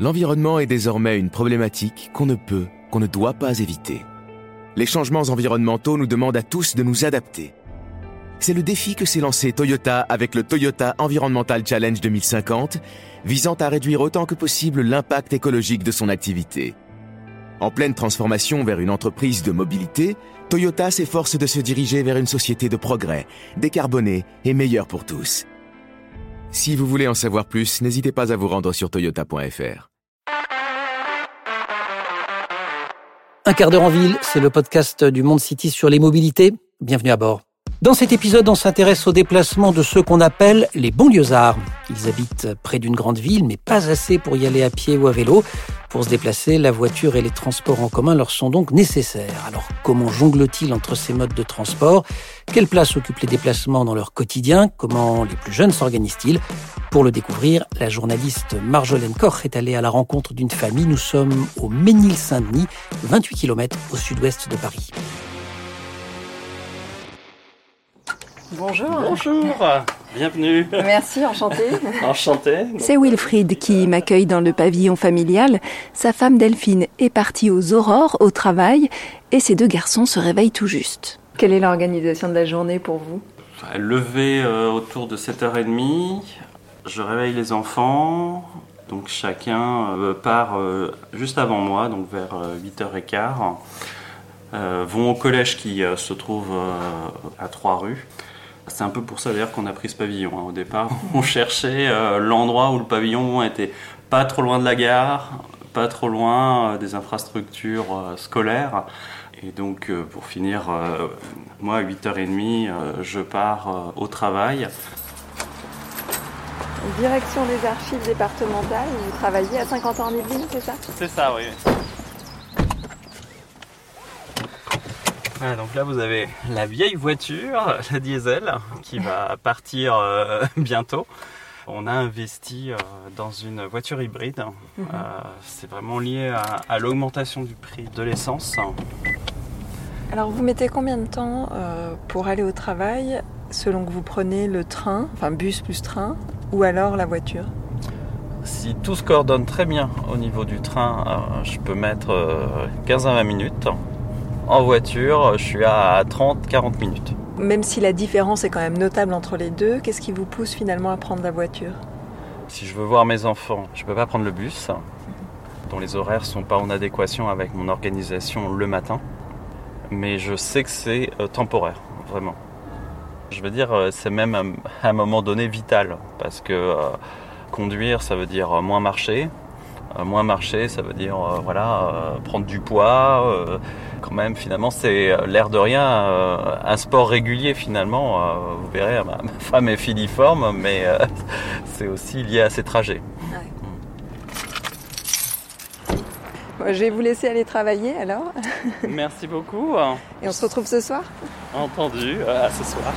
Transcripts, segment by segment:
L'environnement est désormais une problématique qu'on ne peut, qu'on ne doit pas éviter. Les changements environnementaux nous demandent à tous de nous adapter. C'est le défi que s'est lancé Toyota avec le Toyota Environmental Challenge 2050, visant à réduire autant que possible l'impact écologique de son activité. En pleine transformation vers une entreprise de mobilité, Toyota s'efforce de se diriger vers une société de progrès, décarbonée et meilleure pour tous. Si vous voulez en savoir plus, n'hésitez pas à vous rendre sur toyota.fr. Un quart d'heure en ville, c'est le podcast du Monde City sur les mobilités. Bienvenue à bord. Dans cet épisode, on s'intéresse au déplacement de ceux qu'on appelle les banlieusards. Ils habitent près d'une grande ville, mais pas assez pour y aller à pied ou à vélo. Pour se déplacer, la voiture et les transports en commun leur sont donc nécessaires. Alors comment jonglent-ils entre ces modes de transport? Quelle place occupent les déplacements dans leur quotidien? Comment les plus jeunes s'organisent-ils? Pour le découvrir, la journaliste Marjolaine Koch est allée à la rencontre d'une famille. Nous sommes au Ménil-Saint-Denis, 28 km au sud-ouest de Paris. Bonjour. Bonjour, bienvenue. Merci, enchanté. Enchanté. C'est Wilfried qui m'accueille dans le pavillon familial. Sa femme Delphine est partie aux aurores au travail et ses deux garçons se réveillent tout juste. Quelle est l'organisation de la journée pour vous? Levé euh, autour de 7h30, je réveille les enfants. Donc chacun euh, part euh, juste avant moi, donc vers 8h15. vont au collège qui se trouve à trois rues. C'est un peu pour ça d'ailleurs qu'on a pris ce pavillon. Hein. Au départ, on cherchait euh, l'endroit où le pavillon était pas trop loin de la gare, pas trop loin euh, des infrastructures euh, scolaires. Et donc, pour finir, moi, à 8h30, je pars au travail. Direction des archives départementales, vous travaillez à 50 ans en c'est ça? C'est ça, oui. Donc là vous avez la vieille voiture, la diesel, qui va partir euh, bientôt. On a investi euh, dans une voiture hybride. Mhm. Euh, c'est vraiment lié à, l'augmentation du prix de l'essence. Alors vous mettez combien de temps pour aller au travail selon que vous prenez le train, enfin bus plus train, ou alors la voiture? Si tout se coordonne très bien au niveau du train, je peux mettre 15 à 20 minutes. En voiture, je suis à 30-40 minutes. Même si la différence est quand même notable entre les deux, qu'est-ce qui vous pousse finalement à prendre la voiture? Si je veux voir mes enfants, je ne peux pas prendre le bus, dont les horaires ne sont pas en adéquation avec mon organisation le matin. Mais je sais que c'est euh, temporaire, vraiment. Je veux dire, euh, c'est même à un moment donné vital, parce que euh, conduire, ça veut dire moins marcher, moins marcher, ça veut dire euh, voilà euh, prendre du poids. quand même, finalement, c'est l'air de rien un sport régulier. Finalement, vous verrez, ma, femme est filiforme, mais c'est aussi lié à ses trajets. je vais vous laisser aller travailler alors. Merci beaucoup. Et on se retrouve ce soir? Entendu, à ce soir.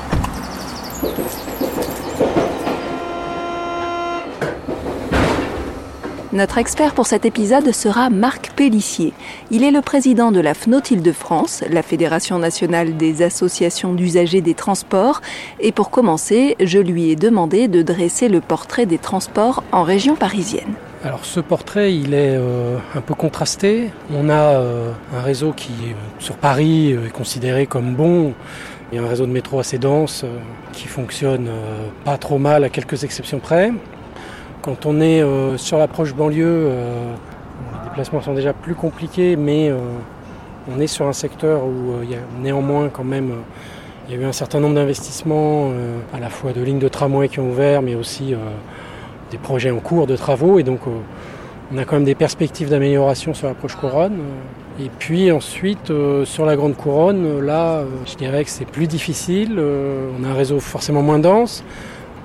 Notre expert pour cet épisode sera Marc Pellissier. Il est le président de la FNOT Île-de-France, la Fédération nationale des associations d'usagers des transports. Et pour commencer, je lui ai demandé de dresser le portrait des transports en région parisienne. Alors ce portrait, il est euh, un peu contrasté. On a euh, un réseau qui, sur Paris, euh, est considéré comme bon. Il y a un réseau de métro assez dense qui fonctionne pas trop mal à quelques exceptions près. Quand on est euh, sur l'approche banlieue, euh, les déplacements sont déjà plus compliqués, mais euh, on est sur un secteur où il y a néanmoins quand même il y a eu un certain nombre d'investissements, à la fois de lignes de tramway qui ont ouvert, mais aussi des projets en cours de travaux. Et donc, on a quand même des perspectives d'amélioration sur l'approche couronne. Et puis ensuite, sur la grande couronne, là, je dirais que c'est plus difficile. on a un réseau forcément moins dense.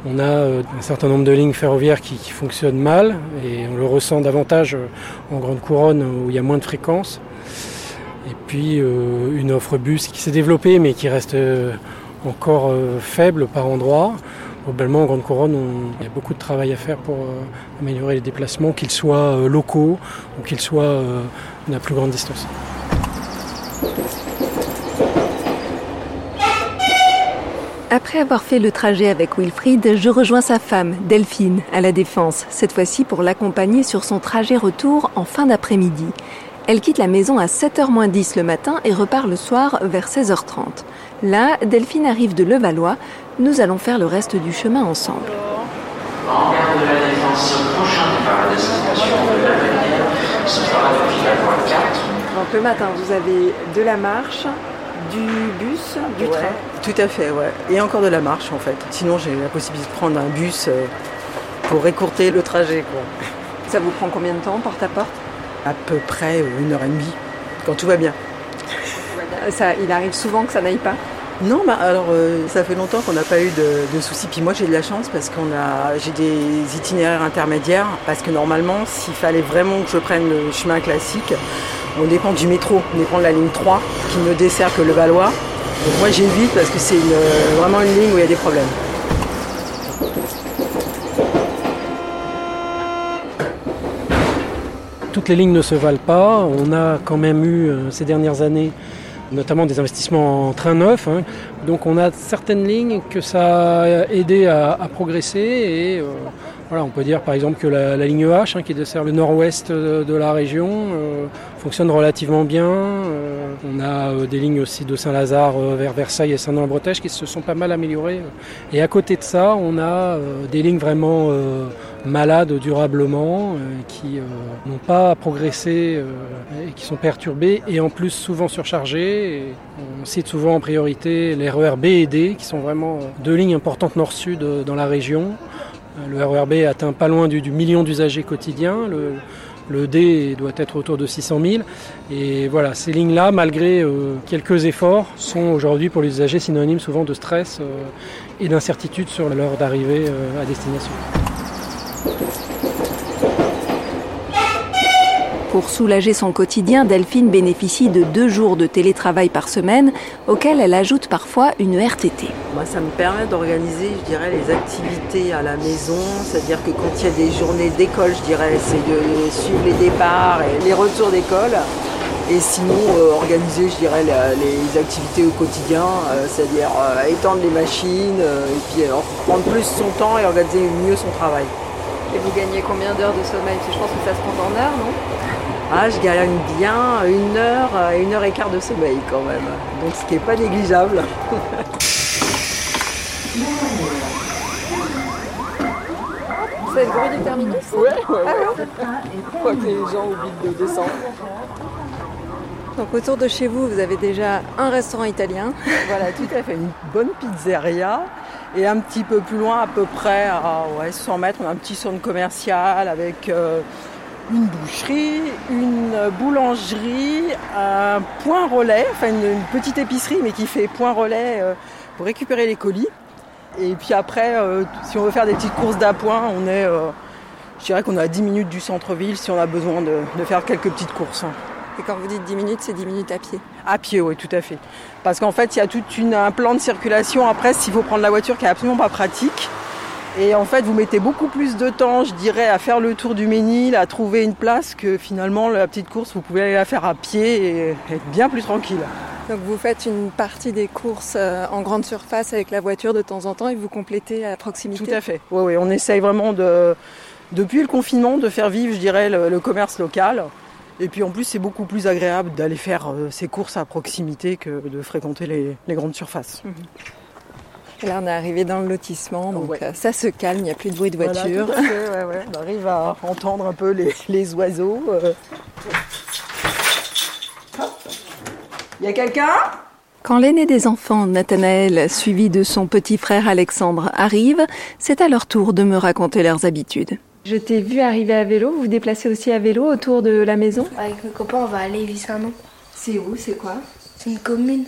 On a euh, un certain nombre de lignes ferroviaires qui, fonctionnent mal et on le ressent davantage euh, en grande couronne où il y a moins de fréquences. Et puis euh, une offre bus qui s'est développée mais qui reste encore faible par endroits. Globalement, en Grande Couronne, il y a beaucoup de travail à faire pour améliorer les déplacements, qu'ils soient locaux ou qu'ils soient à plus grande distance. Après avoir fait le trajet avec Wilfried, je rejoins sa femme, Delphine, à la Défense, cette fois-ci pour l'accompagner sur son trajet retour en fin d'après-midi. Elle quitte la maison à 7h moins 10 le matin et repart le soir vers 16h30. Là, Delphine arrive de Levallois. Nous allons faire le reste du chemin ensemble. En gare de la Défense, prochain départ à destination de l'avenir se fera depuis la voie 4. Donc le matin, vous avez de la marche, du bus, du Ouais, train. Tout à fait, ouais. Et encore de la marche en fait. Sinon j'ai la possibilité de prendre un bus euh, pour écourter le trajet quoi. Ça vous prend combien de temps porte à porte? À peu près euh, une heure et demie, quand tout va bien. ça, Il arrive souvent que ça n'aille pas? Non, bah alors euh, ça fait longtemps qu'on n'a pas eu de, de soucis. Puis moi j'ai de la chance parce qu'on a j'ai des itinéraires intermédiaires. Parce que normalement, s'il fallait vraiment que je prenne le chemin classique, on dépend du métro, on dépend de la ligne 3 qui ne dessert que le Valois. Donc moi j'évite parce que c'est euh, vraiment une ligne où il y a des problèmes. Toutes les lignes ne se valent pas. On a quand même eu euh, ces dernières années notamment des investissements en train neuf. hein. Donc on a certaines lignes que ça a aidé à, progresser et euh, voilà, on peut dire par exemple que la, ligne H hein, qui dessert le nord-ouest de, la région fonctionne relativement bien. Euh, on a euh, des lignes aussi de Saint-Lazare euh, vers Versailles et Saint-Denis-en-Bretèche qui se sont pas mal améliorées. Et à côté de ça, on a des lignes vraiment malades durablement, qui n'ont pas progressé et qui sont perturbées et en plus souvent surchargées. On cite souvent en priorité les RER B et D, qui sont vraiment deux lignes importantes nord-sud dans la région. Le RER B atteint pas loin du, million d'usagers quotidiens. Le D doit être autour de 600 000. Et voilà, ces lignes-là, malgré euh, quelques efforts, sont aujourd'hui pour les usagers synonymes souvent de stress euh, et d'incertitude sur l'heure d'arrivée euh, à destination. Pour soulager son quotidien, Delphine bénéficie de deux jours de télétravail par semaine, auxquels elle ajoute parfois une RTT. Moi, ça me permet d'organiser, je dirais, les activités à la maison. C'est-à-dire que quand il y a des journées d'école, je dirais, c'est de suivre les départs et les retours d'école. Et sinon, euh, organiser, je dirais, la- les activités au quotidien, euh, c'est-à-dire euh, étendre les machines, euh, et puis euh, prendre plus son temps et organiser mieux son travail. Et vous gagnez combien d'heures de sommeil? Parce que je pense que ça se compte en heures, non? Ah, je gagne bien une heure, euh, une heure et quart de sommeil quand même. Donc, ce qui n'est pas négligeable. C'est le bruit du terminus Ouais, ouais, ouais. Je crois que les gens oublient de descendre. Donc autour de chez vous, vous avez déjà un restaurant italien. Voilà, tout à fait. Une bonne pizzeria. Et un petit peu plus loin, à peu près à ouais, 100 mètres, on a un petit centre commercial avec euh, une boucherie, une boulangerie, un point relais, enfin une, une petite épicerie, mais qui fait point relais euh, pour récupérer les colis. Et puis après, euh, si on veut faire des petites courses d'appoint, on est, euh, je dirais qu'on est à 10 minutes du centre-ville si on a besoin de, de faire quelques petites courses. Et quand vous dites 10 minutes, c'est 10 minutes à pied. À pied, oui, tout à fait. Parce qu'en fait, il y a tout un plan de circulation après s'il faut prendre la voiture qui est absolument pas pratique. Et en fait, vous mettez beaucoup plus de temps, je dirais, à faire le tour du Ménil, à trouver une place que finalement, la petite course, vous pouvez aller la faire à pied et être bien plus tranquille. Donc vous faites une partie des courses euh, en grande surface avec la voiture de temps en temps et vous complétez à proximité. Tout à fait. Oui, oui, on essaye vraiment de, depuis le confinement, de faire vivre, je dirais, le, le commerce local. Et puis en plus, c'est beaucoup plus agréable d'aller faire euh, ces courses à proximité que de fréquenter les, les grandes surfaces. Et là, on est arrivé dans le lotissement, donc Ouais. euh, ça se calme, il n'y a plus de bruit de Voilà, voiture. tout à fait, ouais, ouais. On arrive à entendre un peu les, les oiseaux. euh. Il y a quelqu'un? Quand l'aîné des enfants, Nathanaël, suivi de son petit frère Alexandre, arrive, c'est à leur tour de me raconter leurs habitudes. Je t'ai vu arriver à vélo, vous vous déplacez aussi à vélo autour de la maison? Avec mes copains, on va aller Vissernon. C'est où, c'est quoi? C'est une commune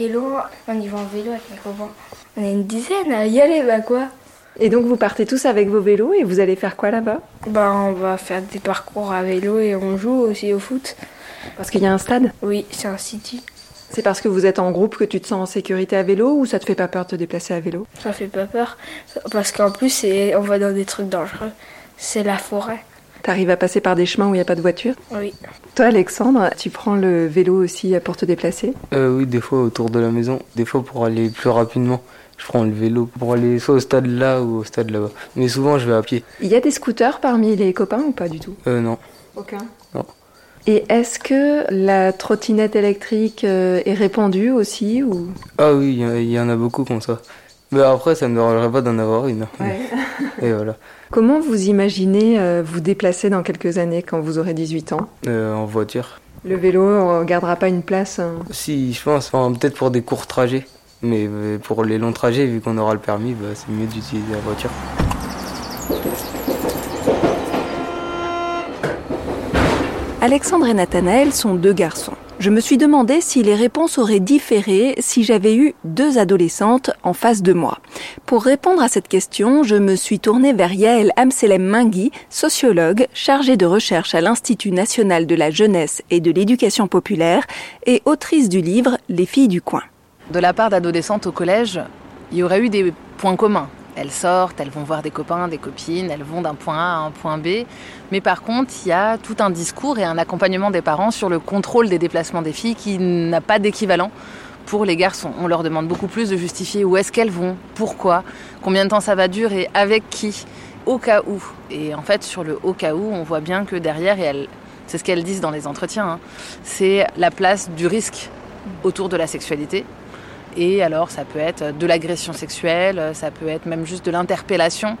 loin. On y va en vélo avec mes copains. On est une dizaine à y aller, bah quoi Et donc vous partez tous avec vos vélos et vous allez faire quoi là-bas? Bah on va faire des parcours à vélo et on joue aussi au foot. Parce qu'il y a un stade? Oui, c'est un city. C'est parce que vous êtes en groupe que tu te sens en sécurité à vélo ou ça te fait pas peur de te déplacer à vélo? Ça fait pas peur. Parce qu'en plus, on va dans des trucs dangereux. C'est la forêt. T'arrives à passer par des chemins où il n'y a pas de voiture Oui. Toi Alexandre, tu prends le vélo aussi pour te déplacer Euh, oui, des fois autour de la maison, des fois pour aller plus rapidement. je prends le vélo pour aller soit au stade là ou au stade là-bas. Mais souvent, je vais à pied. Il y a des scooters parmi les copains ou pas du tout Euh, non. Aucun Non. Et est-ce que la trottinette électrique euh, est répandue aussi ou... Ah oui, il y en a- il y, en a beaucoup comme ça. Mais après, ça ne me dérangerait pas d'en avoir une. Et voilà. Comment vous imaginez euh, vous déplacer dans quelques années quand vous aurez 18 ans? Euh, en voiture. Le vélo ne gardera pas une place hein? Si, je pense, enfin, peut-être pour des courts trajets. Mais euh, pour les longs trajets, vu qu'on aura le permis, bah, c'est mieux d'utiliser la voiture. Alexandre et Nathanaël sont deux garçons. Je me suis demandé si les réponses auraient différé si j'avais eu deux adolescentes en face de moi. Pour répondre à cette question, je me suis tournée vers Yael Amselem Mingui, sociologue chargée de recherche à l'Institut national de la jeunesse et de l'éducation populaire et autrice du livre Les filles du coin. De la part d'adolescentes au collège, il y aurait eu des points communs. Elles sortent, elles vont voir des copains, des copines, elles vont d'un point A à un point B. Mais par contre, il y a tout un discours et un accompagnement des parents sur le contrôle des déplacements des filles qui n'a pas d'équivalent pour les garçons. On leur demande beaucoup plus de justifier où est-ce qu'elles vont, pourquoi, combien de temps ça va durer, avec qui, au cas où. Et en fait, sur le au cas où, on voit bien que derrière, c'est ce qu'elles disent dans les entretiens, hein, c'est la place du risque autour de la sexualité. Et alors, ça peut être de l'agression sexuelle, ça peut être même juste de l'interpellation.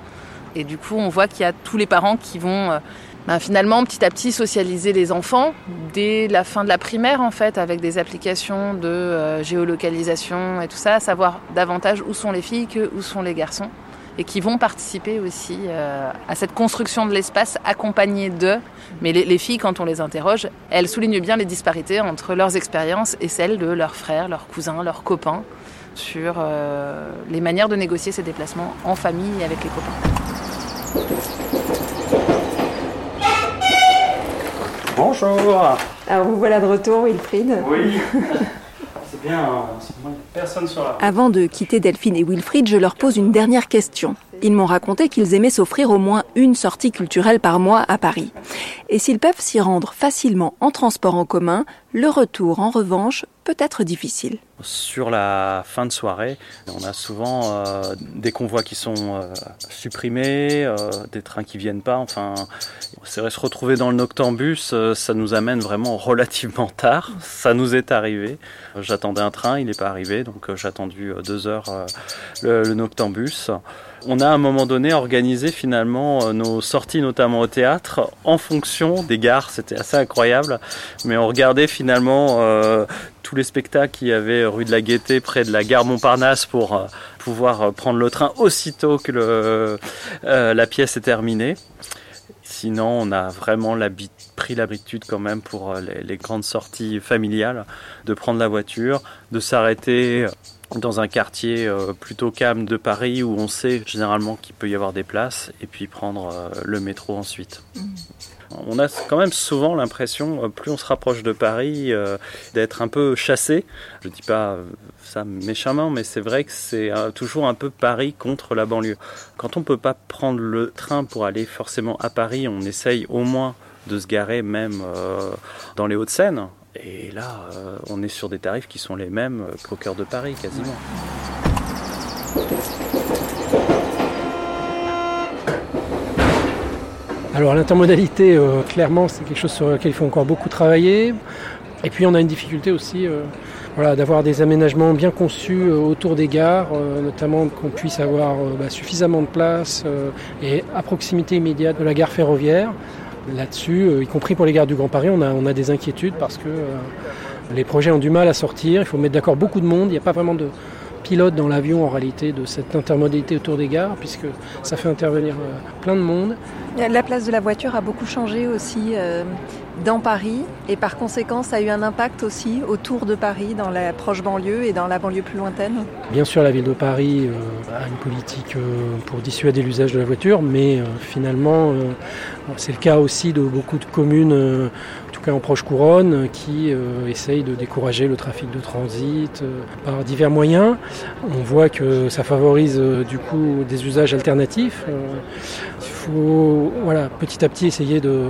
Et du coup, on voit qu'il y a tous les parents qui vont euh, ben, finalement petit à petit socialiser les enfants dès la fin de la primaire, en fait, avec des applications de euh, géolocalisation et tout ça, savoir davantage où sont les filles que où sont les garçons. Et qui vont participer aussi euh, à cette construction de l'espace accompagnée d'eux. Mais les, les filles, quand on les interroge, elles soulignent bien les disparités entre leurs expériences et celles de leurs frères, leurs cousins, leurs copains sur euh, les manières de négocier ces déplacements en famille et avec les copains. Bonjour Alors vous voilà de retour Wilfried Oui route. Avant de quitter Delphine et Wilfried, je leur pose une dernière question. Ils m'ont raconté qu'ils aimaient s'offrir au moins une sortie culturelle par mois à Paris. Et s'ils peuvent s'y rendre facilement en transport en commun, le retour, en revanche, peut être difficile. Sur la fin de soirée, on a souvent euh, des convois qui sont euh, supprimés, euh, des trains qui viennent pas. Enfin, c'est vrai, se retrouver dans le noctambus, ça nous amène vraiment relativement tard. Ça nous est arrivé. J'attendais un train, il n'est pas arrivé, donc j'ai attendu deux heures le noctambus. On a à un moment donné organisé finalement euh, nos sorties, notamment au théâtre, en fonction des gares. C'était assez incroyable, mais on regardait finalement euh, tous les spectacles qu'il y avait rue de la Gaîté, près de la gare Montparnasse, pour euh, pouvoir prendre le train aussitôt que le, la pièce est terminée. Sinon, on a vraiment pris l'habitude quand même pour les grandes sorties familiales de prendre la voiture, de s'arrêter dans un quartier euh, plutôt calme de Paris où on sait généralement qu'il peut y avoir des places et puis prendre euh, le métro ensuite. On a quand même souvent l'impression, euh, plus on se rapproche de Paris, d'être un peu chassé. Je dis pas ça méchamment, mais c'est vrai que c'est toujours un peu Paris contre la banlieue. Quand on peut pas prendre le train pour aller forcément à Paris, on essaye au moins de se garer même dans les Hauts-de-Seine. Et là, euh, on est sur des tarifs qui sont les mêmes euh, qu'au cœur de Paris, quasiment. Alors l'intermodalité, euh, clairement, c'est quelque chose sur lequel il faut encore beaucoup travailler. Et puis on a une difficulté aussi voilà, d'avoir des aménagements bien conçus autour des gares, notamment qu'on puisse avoir bah, suffisamment de place et à proximité immédiate de la gare ferroviaire. Là-dessus, euh, y compris pour les gares du Grand Paris, on a, on a des inquiétudes parce que euh, les projets ont du mal à sortir. Il faut mettre d'accord beaucoup de monde. Il n'y a pas vraiment de pilote dans l'avion en réalité de cette intermodalité autour des gares puisque ça fait intervenir euh, plein de monde. La place de la voiture a beaucoup changé aussi dans Paris et par conséquent ça a eu un impact aussi autour de Paris, dans la proche banlieue et dans la banlieue plus lointaine. Bien sûr, la ville de Paris euh, a une politique euh, pour dissuader l'usage de la voiture, mais euh, finalement, c'est le cas aussi de beaucoup de communes, en tout cas en proche couronne, qui essayent de décourager le trafic de transit par divers moyens. On voit que ça favorise du coup des usages alternatifs. Il faut voilà, petit à petit essayer de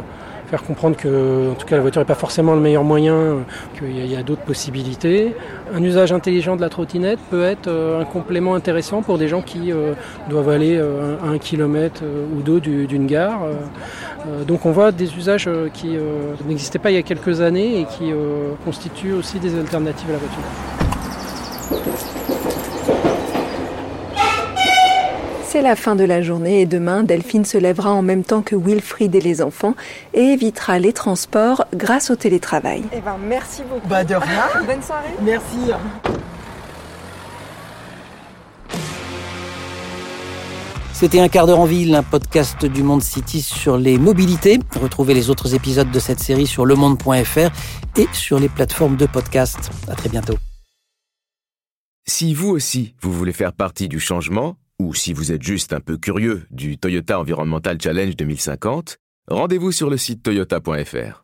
faire comprendre que, en tout cas, la voiture n'est pas forcément le meilleur moyen, qu'il y a, d'autres possibilités. Un usage intelligent de la trottinette peut être un complément intéressant pour des gens qui doivent aller à un kilomètre ou deux d'une gare. donc on voit des usages qui n'existaient pas il y a quelques années et qui constituent aussi des alternatives à la voiture. C'est la fin de la journée et demain, Delphine se lèvera en même temps que Wilfried et les enfants et évitera les transports grâce au télétravail. Eh ben, merci beaucoup. Bah, de rien. Bonne soirée. Merci. C'était Un quart d'heure en ville, un podcast du Monde City sur les mobilités. Retrouvez les autres épisodes de cette série sur lemonde.fr et sur les plateformes de podcast. À très bientôt. Si vous aussi, vous voulez faire partie du changement, ou si vous êtes juste un peu curieux du Toyota Environmental Challenge 2050, rendez-vous sur le site toyota.fr.